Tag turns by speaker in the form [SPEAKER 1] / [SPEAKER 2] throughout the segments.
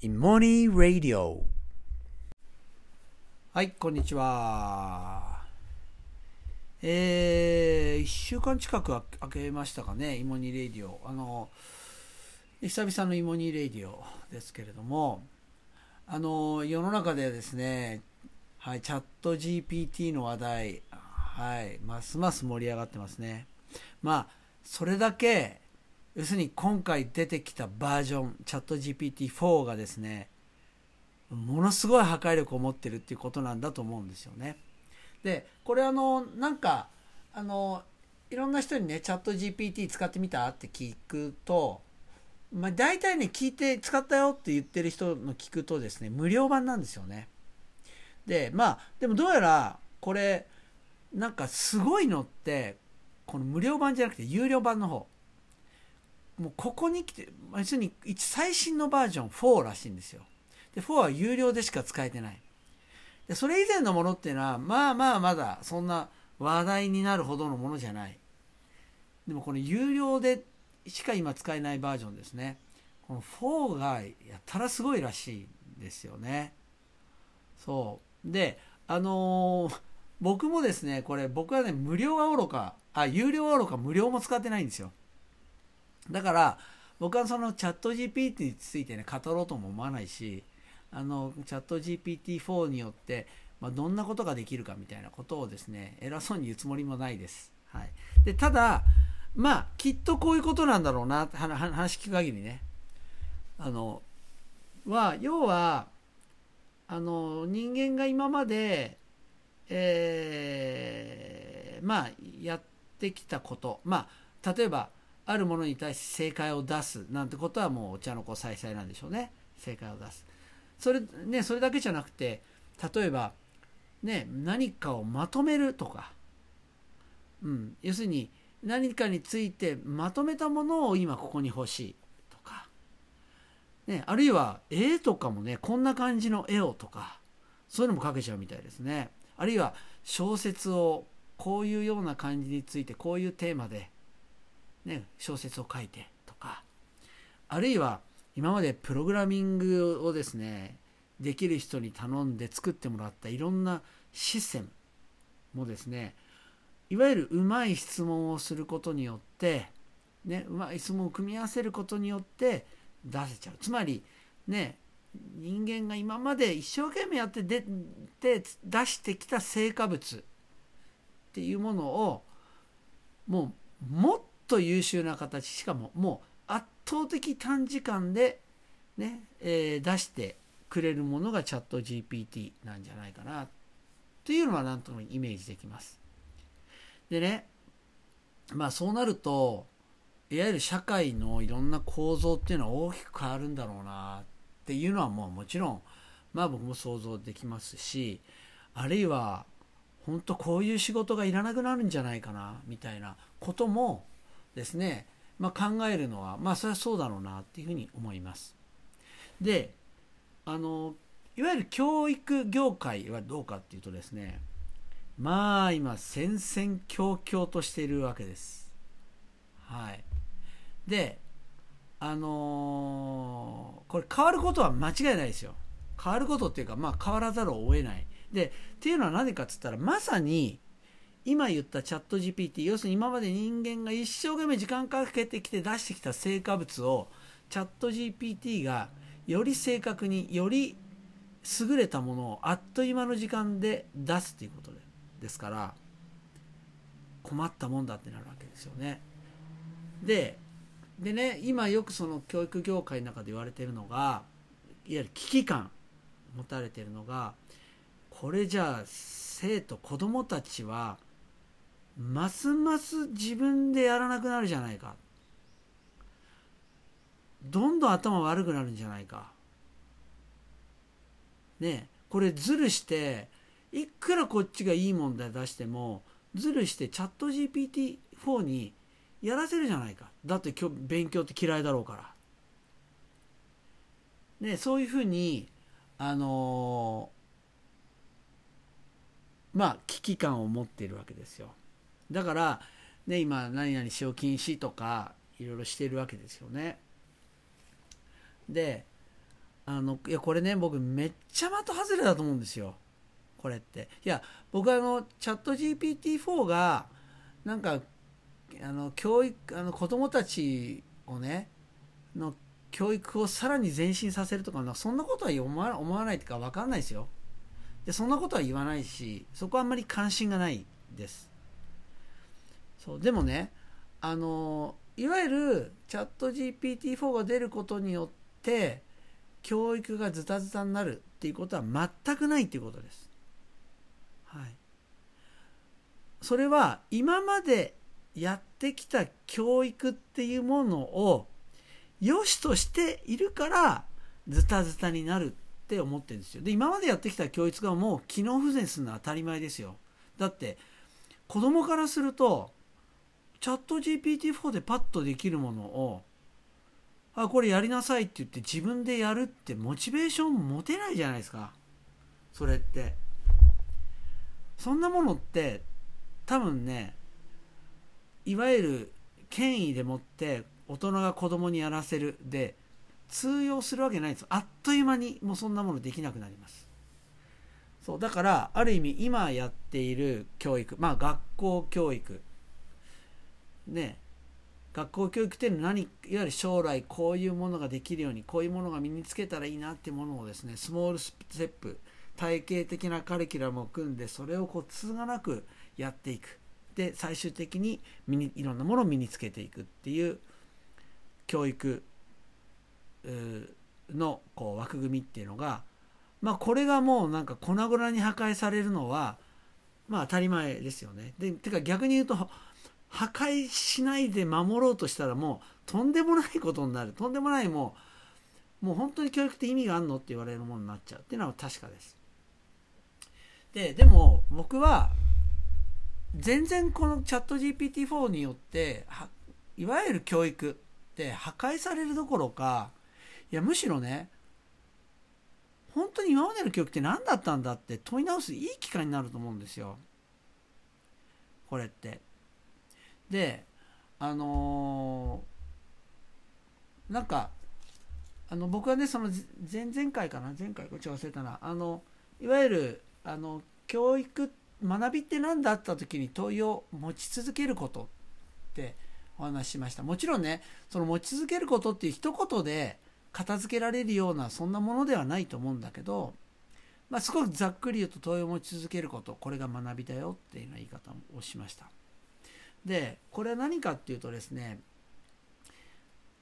[SPEAKER 1] イモニー・ラディオはいこんにちは。えー、1週間近く空けましたかねイモニー・レディオ。あの久々のイモニー・レディオですけれどもあの世の中ではですねはい、チャット GPT の話題、はい、ますます盛り上がってますね。まあ、それだけ要するに今回出てきたバージョンチャット GPT4 がですねものすごい破壊力を持ってるっていうことなんだと思うんですよね。でこれあのなんかあのいろんな人にねチャット GPT 使ってみたって聞くと、まあ、大体ね聞いて使ったよって言ってる人の聞くとですね無料版なんですよね。でまあでもどうやらこれなんかすごいのってこの無料版じゃなくて有料版の方もうここに来て要するに最新のバージョン4らしいんですよ。で4は有料でしか使えてない。でそれ以前のものっていうのはまあまあまだそんな話題になるほどのものじゃない。でもこの有料でしか今使えないバージョンですね。この4がやたらすごいらしいんですよね。そう。であのー、僕もですねこれ僕はね無料はおろかあ有料はおろか無料も使ってないんですよ。だから僕はそのチャット GPT についてね語ろうとも思わないしあのチャット GPT4 によって、まあ、どんなことができるかみたいなことをですね偉そうに言うつもりもないです、はい、でただまあきっとこういうことなんだろうな話聞く限りね。あのは要はあの人間が今までえー、まあやってきたこと。まあ例えばあるものに対して正解を出すなんてことはもうお茶の子さいさいなんでしょうね。正解を出す。それねそれだけじゃなくて例えばね何かをまとめるとか、うん、要するに何かについてまとめたものを今ここに欲しいとか、ね、あるいは絵とかもねこんな感じの絵をとか。そういうのも描けちゃうみたいですね。あるいは小説をこういうような感じについてこういうテーマでね、小説を書いてとかあるいは今までプログラミングをですねできる人に頼んで作ってもらったいろんなシステムもですねいわゆるうまい質問をすることによってねうまい質問を組み合わせることによって出せちゃう。つまりね人間が今まで一生懸命やってでで出してきた成果物っていうものをもうもっと優秀な形しかももう圧倒的短時間でね、えー、出してくれるものがチャット GPT なんじゃないかなというのはなんともイメージできます。でねまあそうなるといわゆる社会のいろんな構造っていうのは大きく変わるんだろうなっていうのはもうもちろんまあ僕も想像できますしあるいは本当こういう仕事がいらなくなるんじゃないかなみたいなこともですね、まあ、考えるのはまあそれはそうだろうなっていうふうに思います。であのいわゆる教育業界はどうかっていうとですねまあ今戦々恐々としているわけです。はい。であのー、これ変わることは間違いないですよ。変わることっていうかまあ変わらざるを得ない。でっていうのは何かっつったらまさに今言ったチャット GPT 要するに今まで人間が一生懸命時間かけてきて出してきた成果物をチャット GPT がより正確により優れたものをあっという間の時間で出すということでですから困ったもんだってなるわけですよね。ででね今よくその教育業界の中で言われているのがいわゆる危機感持たれているのがこれじゃあ生徒子どもたちはますます自分でやらなくなるじゃないか。どんどん頭悪くなるんじゃないか。ねこれズルしていくらこっちがいい問題出してもズルしてチャット GPT4 にやらせるじゃないか。だって今日勉強って嫌いだろうから。ねそういうふうにあのー、まあ危機感を持っているわけですよ。だから、ね、今何々使用禁止とかいろいろしているわけですよね。であのいやこれね僕めっちゃ的外れだと思うんですよ。これって。いや僕あのチャット GPT4 がなんかあの教育あの子供たちをねの教育をさらに前進させるとかそんなことは思わ思わないというか分かんないですよ。でそんなことは言わないしそこはあんまり関心がないです。そうでもねあのいわゆるチャット GPT4 が出ることによって教育がズタズタになるっていうことは全くないっていうことです。はい。それは今までやってきた教育っていうものを良しとしているからズタズタになるって思ってるんですよ。で、今までやってきた教育がもう機能不全するのは当たり前ですよ。だって子供からするとチャット GPT4 でパッとできるものをあこれやりなさいって言って自分でやるってモチベーション持てないじゃないですか。それって。そんなものって多分ねいわゆる権威でもって大人が子供にやらせる。で通用するわけないんです。あっという間にもうそんなものできなくなります。そうだからある意味今やっている教育まあ学校教育ね学校教育っていうのは何いわゆる将来こういうものができるようにこういうものが身につけたらいいなっていうものをですねスモールステップ体系的なカリキュラムを組んでそれをこう通がなくやっていくで最終的に身にいろんなものを身につけていくっていう教育のこう枠組みっていうのがまあこれがもうなんか粉々に破壊されるのはまあ当たり前ですよね。でてか逆に言うと破壊しないで守ろうとしたらもうとんでもないことになる。とんでもないもうもう本当に教育って意味があるのって言われるものになっちゃうっていうのは確かです。ででも僕は全然このチャット GPT-4 によっていわゆる教育って破壊されるどころかいやむしろね本当に今までの教育って何だったんだって問い直すいい機会になると思うんですよ。これって。であのー、なんかあの僕はねその前々回かな？前回こっち忘れたな。あのいわゆるあの教育学びって何だった時に問いを持ち続けることってお話ししました。もちろんねその持ち続けることっていう一言で片付けられるようなそんなものではないと思うんだけど、まあ、すごくざっくり言うと問いを持ち続けることこれが学びだよっていうような言い方をしました。でこれは何かっていうとですね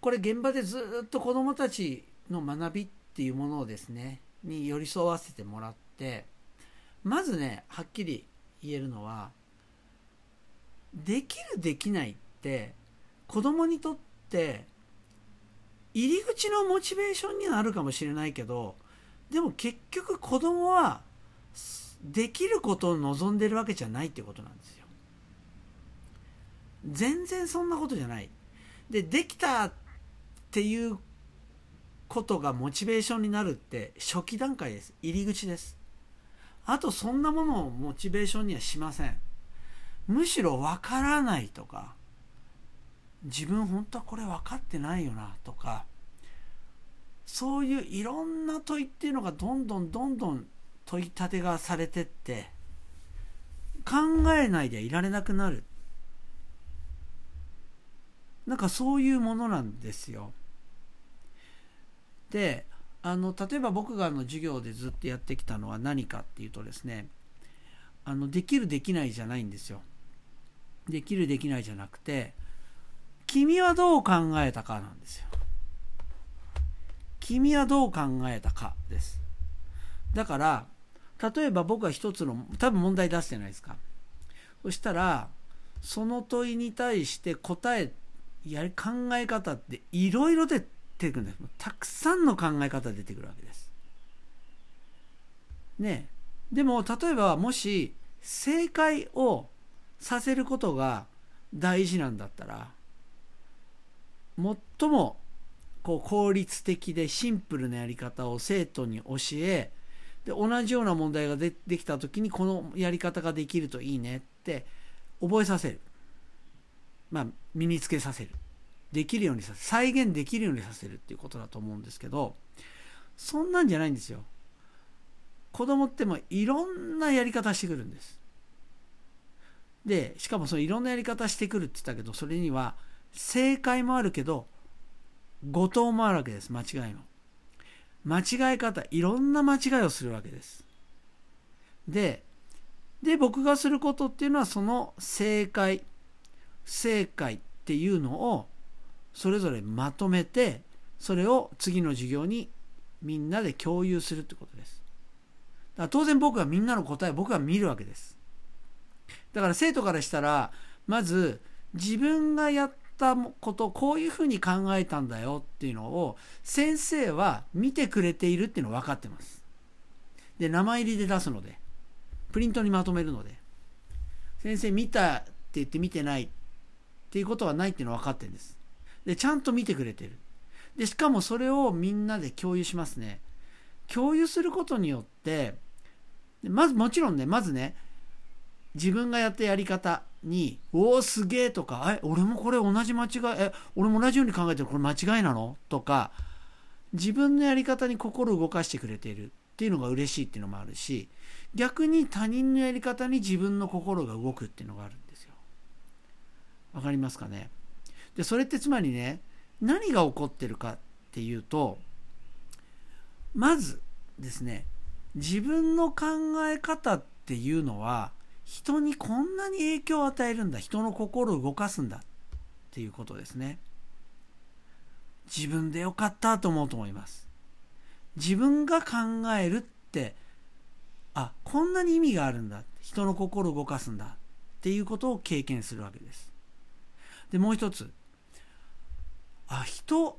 [SPEAKER 1] これ現場でずっと子どもたちの学びっていうものをですねに寄り添わせてもらってまずねはっきり言えるのはできるできないって子供にとって入り口のモチベーションにはなるかもしれないけどでも結局子供はできることを望んでるわけじゃないってことなんですよ。全然そんなことじゃない。で、できたっていうことがモチベーションになるって初期段階です。入り口です。あとそんなものをモチベーションにはしません。むしろわからないとか、自分本当はこれ分かってないよなとか、そういういろんな問いっていうのがどんどんどんどん問い立てがされてって、考えないでいられなくなるなんかそういうものなんですよ。であの例えば僕があの授業でずっとやってきたのは何かっていうとですねあのできるできないじゃないんですよ。できるできないじゃなくて君はどう考えたかなんですよ。君はどう考えたかです。だから例えば僕は一つの多分問題出すじゃないですか。そしたらその問いに対して答えやり考え方っていろいろ出てくるんです。たくさんの考え方出てくるわけです。ねでも例えばもし正解をさせることが大事なんだったら最もこう効率的でシンプルなやり方を生徒に教えで同じような問題がでできた時にこのやり方ができるといいねって覚えさせる。まあ、身につけさせる。できるようにさ再現できるようにさせるっていうことだと思うんですけどそんなんじゃないんですよ。子供ってもいろんなやり方してくるんです。でしかもそのいろんなやり方してくるって言ったけどそれには正解もあるけど誤答もあるわけです。間違いの。間違い方いろんな間違いをするわけです。でで僕がすることっていうのはその正解正解っていうのをそれぞれまとめてそれを次の授業にみんなで共有するってことです。だから当然僕はみんなの答えを僕は見るわけです。だから生徒からしたらまず自分がやったことこういうふうに考えたんだよっていうのを先生は見てくれているっていうの分かってます。で名前入りで出すのでプリントにまとめるので。先生見たって言って見てないっていうことはないっていうのは分かってるんです。でちゃんと見てくれてる。でしかもそれをみんなで共有しますね。共有することによってまずもちろんねまずね自分がやったやり方に「おおすげえ」とか「え俺もこれ同じ間違いえ俺も同じように考えてる。これ間違いなの?」とか自分のやり方に心を動かしてくれている。っていうのが嬉しいっていうのもあるし逆に他人のやり方に自分の心が動くっていうのがある。わかりますかね？でそれってつまりね何が起こってるかっていうとまずですね自分の考え方っていうのは人にこんなに影響を与えるんだ人の心を動かすんだっていうことですね。自分でよかったと思うと思います。自分が考えるってあこんなに意味があるんだ人の心を動かすんだっていうことを経験するわけです。でもう一つ。あ人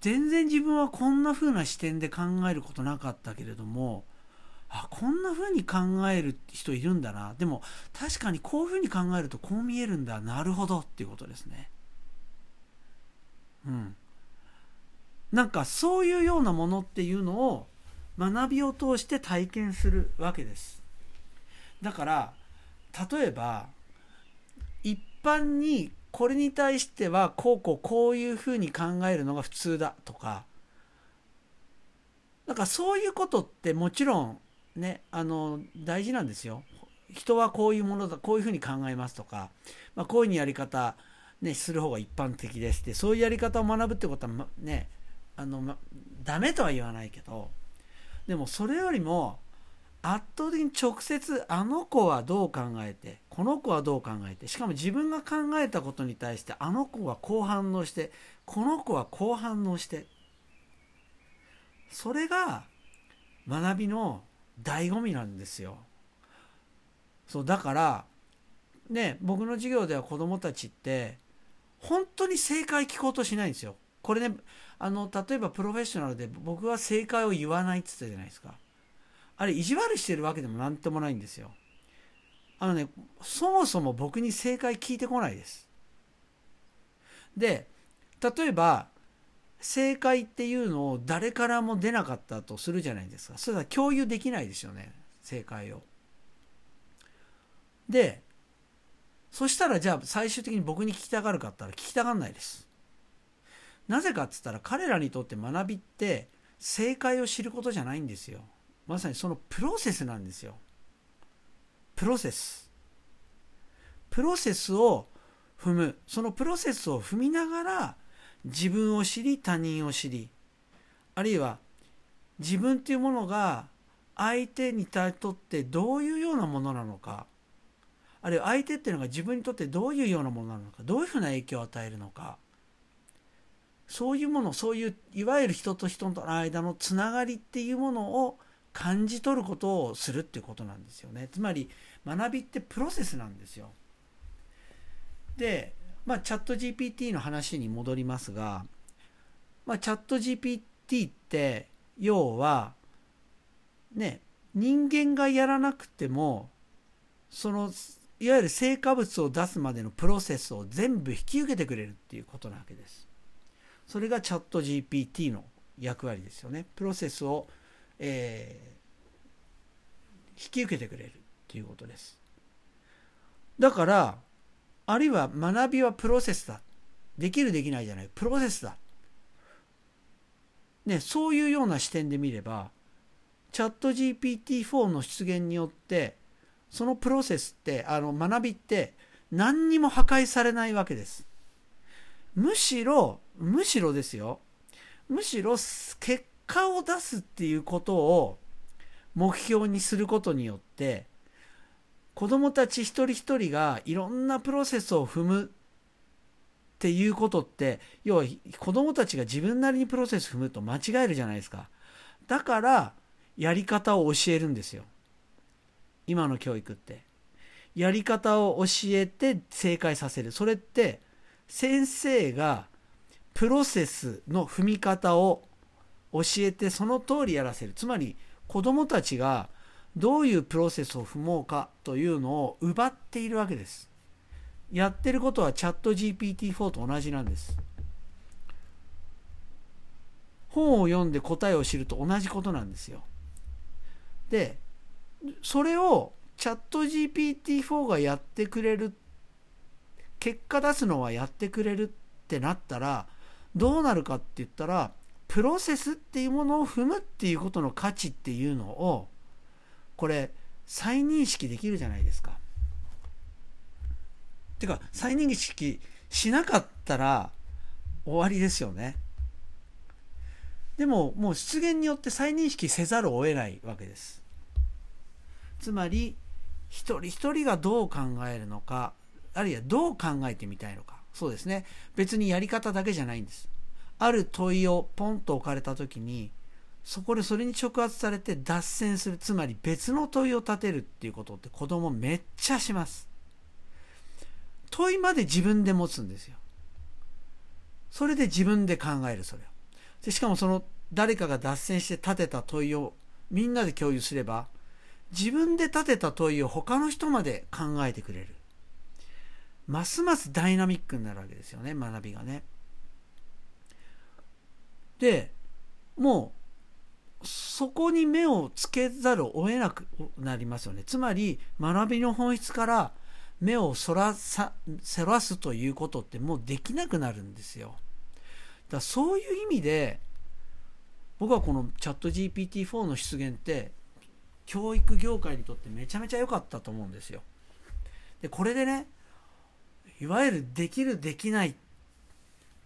[SPEAKER 1] 全然自分はこんな風な視点で考えることなかったけれどもあこんな風に考える人いるんだな。でも確かにこういう風に考えるとこう見えるんだ。なるほどっていうことですね。うん。なんかそういうようなものっていうのを学びを通して体験するわけです。だから例えば一般にこれに対してはこうこうこういうふうに考えるのが普通だとか。だかそういうことってもちろんねあの大事なんですよ。人はこういうものだこういうふうに考えますとか、まあ、こういうやり方、ね、する方が一般的ですってそういうやり方を学ぶってことは、ま、ねあの、ま、ダメとは言わないけど。でもそれよりも圧倒的に直接あの子はどう考えてこの子はどう考えてしかも自分が考えたことに対してあの子はこう反応してこの子はこう反応してそれが学びの醍醐味なんですよ。そうだからね僕の授業では子どもたちって本当に正解聞こうとしないんですよ。これねあの例えばプロフェッショナルで僕は正解を言わないって言ったじゃないですか。あれ意地悪してるわけでも何ともないんですよ。あのねそもそも僕に正解聞いてこないです。で例えば正解っていうのを誰からも出なかったとするじゃないですか。それは共有できないですよね。正解を。でそしたらじゃあ最終的に僕に聞きたがるかったら聞きたがんないです。なぜかっつったら彼らにとって学びって正解を知ることじゃないんですよ。まさにそのプロセスなんですよ。プロセス。プロセスを踏む。そのプロセスを踏みながら自分を知り他人を知りあるいは自分というものが相手にとってどういうようなものなのかあるいは相手っていうのが自分にとってどういうようなものなのかどういうふうな影響を与えるのかそういうものそういういわゆる人と人との間のつながりっていうものを感じ取ることをするっていうことなんですよねつまり学びってプロセスなんですよでまあ、チャット GPT の話に戻りますが、まあ、チャット GPT って要はね人間がやらなくてもそのいわゆる成果物を出すまでのプロセスを全部引き受けてくれるっていうことなわけです。それがチャット GPT の役割ですよね。プロセスを、えー、引き受けてくれるっていうことです。だからあるいは学びはプロセスだ。できるできないじゃない。プロセスだ。ね、そういうような視点で見ればチャット GPT-4 の出現によってそのプロセスってあの学びって何にも破壊されないわけですむしろむしろですよむしろ結果を出すっていうことを目標にすることによって子どもたち一人一人がいろんなプロセスを踏むっていうことって要は子どもたちが自分なりにプロセス踏むと間違えるじゃないですか。だからやり方を教えるんですよ。今の教育って。やり方を教えて正解させる。それって先生がプロセスの踏み方を教えてその通りやらせる。つまり子どもたちがどういうプロセスを踏もうかというのを奪っているわけです。やってることはチャット GPT-4 と同じなんです。本を読んで答えを知ると同じことなんですよ。でそれをチャット GPT-4 がやってくれる。結果出すのはやってくれるってなったらどうなるかって言ったらプロセスっていうものを踏むっていうことの価値っていうのをこれ再認識できるじゃないですか。てか再認識しなかったら終わりですよね。でももう出現によって再認識せざるを得ないわけです。つまり一人一人がどう考えるのかあるいはどう考えてみたいのかそうですね別にやり方だけじゃないんですある問いをポンと置かれた時にそこでそれに触発されて脱線するつまり別の問いを立てるっていうことって子供めっちゃします。問いまで自分で持つんですよ。それで自分で考えるそれを。でしかもその誰かが脱線して立てた問いをみんなで共有すれば自分で立てた問いを他の人まで考えてくれる。ますますダイナミックになるわけですよね学びがね。でもうそこに目をつけざるを得なくなりますよね。つまり学びの本質から目をそらさそらすということってもうできなくなるんですよ。だそういう意味で僕はこのチャット GPT-4 の出現って教育業界にとってめちゃめちゃ良かったと思うんですよ。でこれでねいわゆるできるできない、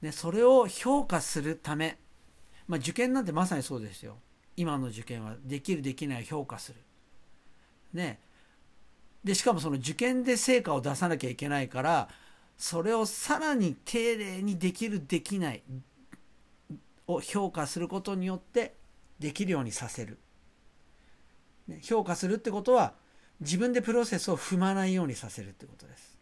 [SPEAKER 1] ね、それを評価するため、まあ、受験なんてまさにそうですよ。今の受験はできるできないを評価する。ね。でしかもその受験で成果を出さなきゃいけないからそれをさらに丁寧にできるできないを評価することによってできるようにさせる、ね、評価するってことは自分でプロセスを踏まないようにさせるってことです。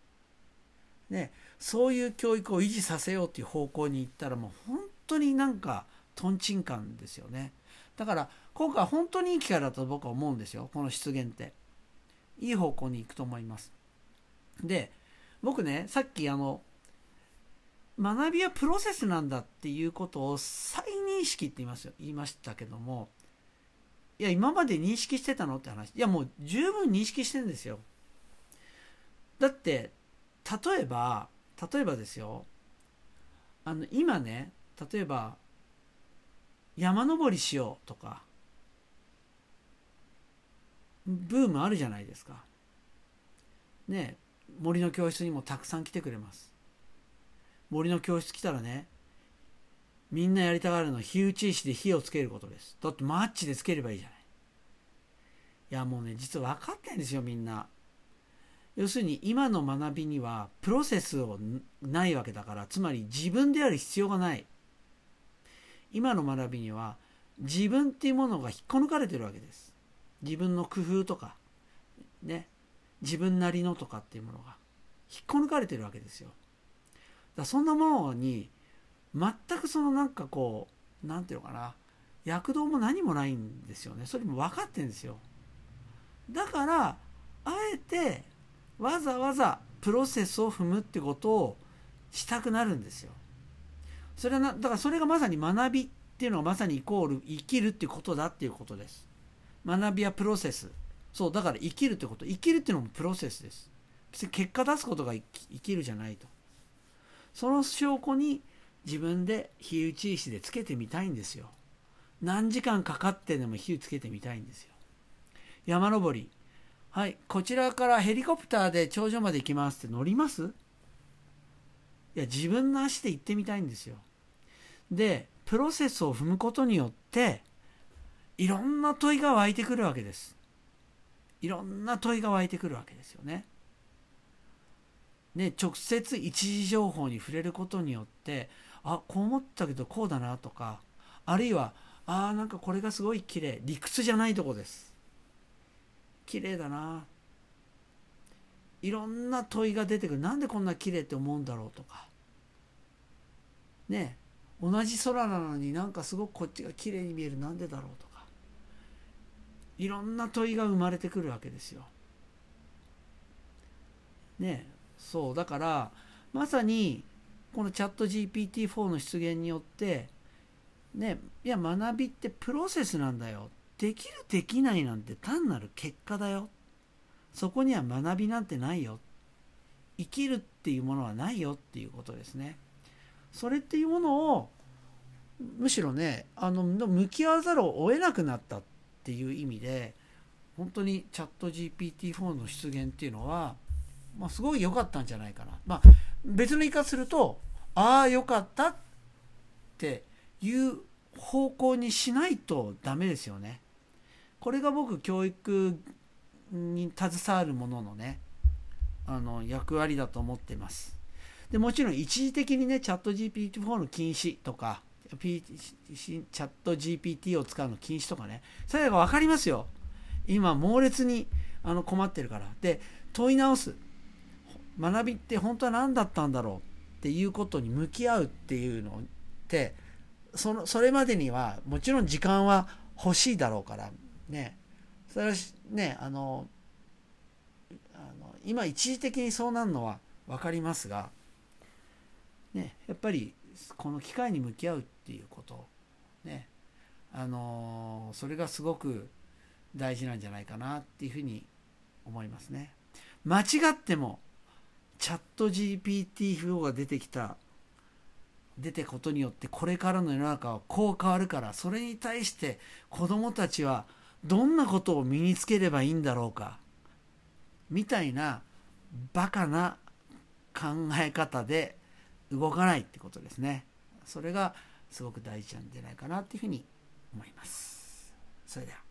[SPEAKER 1] ね、そういう教育を維持させようっていう方向に行ったらもう本当になんかとんちんかんですよね。だから今回本当にいい機会だと僕は思うんですよ。この出現って。いい方向に行くと思います。で僕ねさっきあの学びはプロセスなんだっていうことを再認識って言いますよ。言いましたけども。いや今まで認識してたのって話。いやもう十分認識してるんですよ。だって例えば例えばですよ。あの今ね例えば山登りしようとかブームあるじゃないですか。ね森の教室にもたくさん来てくれます。森の教室来たらねみんなやりたがるのは火打ち石で火をつけることです。だってマッチでつければいいじゃない。いやもうね実は分かってんですよみんな。要するに今の学びにはプロセスをないわけだからつまり自分である必要がない。今の学びには自分っていうものが引っこ抜かれてるわけです。自分の工夫とかね自分なりのとかっていうものが引っこ抜かれてるわけですよ。だそんなものに全くそのなんかこう何て言うのかな躍動も何もないんですよね。それも分かってんですよ。だからあえてわざわざプロセスを踏むってことをしたくなるんですよ。それはなだからそれがまさに学びっていうのはまさにイコール生きるっていうことだっていうことです。学びはプロセス。そうだから生きるってこと生きるっていうのもプロセスです。別に結果出すことが生きるじゃないと。その証拠に自分で火打ち石でつけてみたいんですよ。何時間かかってでも火をつけてみたいんですよ山登りはいこちらからヘリコプターで頂上まで行きますって乗ります？いや自分の足で行ってみたいんですよでプロセスを踏むことによっていろんな問いが湧いてくるわけです。いろんな問いが湧いてくるわけですよね。ね直接一時情報に触れることによってあこう思ったけどこうだなとかあるいはあなんかこれがすごい綺麗理屈じゃないとこです。綺麗だな。いろんな問いが出てくる。なんでこんな綺麗って思うんだろうとか。ね同じ空なのになんかすごくこっちが綺麗に見えるなんでだろうとか。いろんな問いが生まれてくるわけですよ。ねそう。だからまさにこのチャット GPT-4 の出現によってねいや学びってプロセスなんだよ。できるできないなんて単なる結果だよ。そこには学びなんてないよ。生きるっていうものはないよっていうことですね。それっていうものをむしろねあの向き合わざるを得なくなったっていう意味で本当にチャット GPT-4 の出現っていうのは、まあ、すごい良かったんじゃないかな、まあ、別の言い方するとああ良かったっていう方向にしないとダメですよね。これが僕教育に携わるもののねあの役割だと思ってますでもちろん一時的にねチャット GPT-4 の禁止とかチャット GPT を使うの禁止とかねそれが分かりますよ。今猛烈にあの困ってるから。で問い直す。学びって本当は何だったんだろう？っていうことに向き合うっていうのってそのそれまでにはもちろん時間は欲しいだろうから。ね。それはねあのあの今一時的にそうなるのは分かりますが、ね、やっぱりこの機会に向き合うっていうことねあのそれがすごく大事なんじゃないかなっていうふうに思いますね。間違ってもチャット GPT-4 が出てきた出てことによってこれからの世の中はこう変わるからそれに対して子どもたちはどんなことを身につければいいんだろうかみたいなバカな考え方で動かないってことですね。それがすごく大事なんじゃないかなっていうふうに思います。それでは。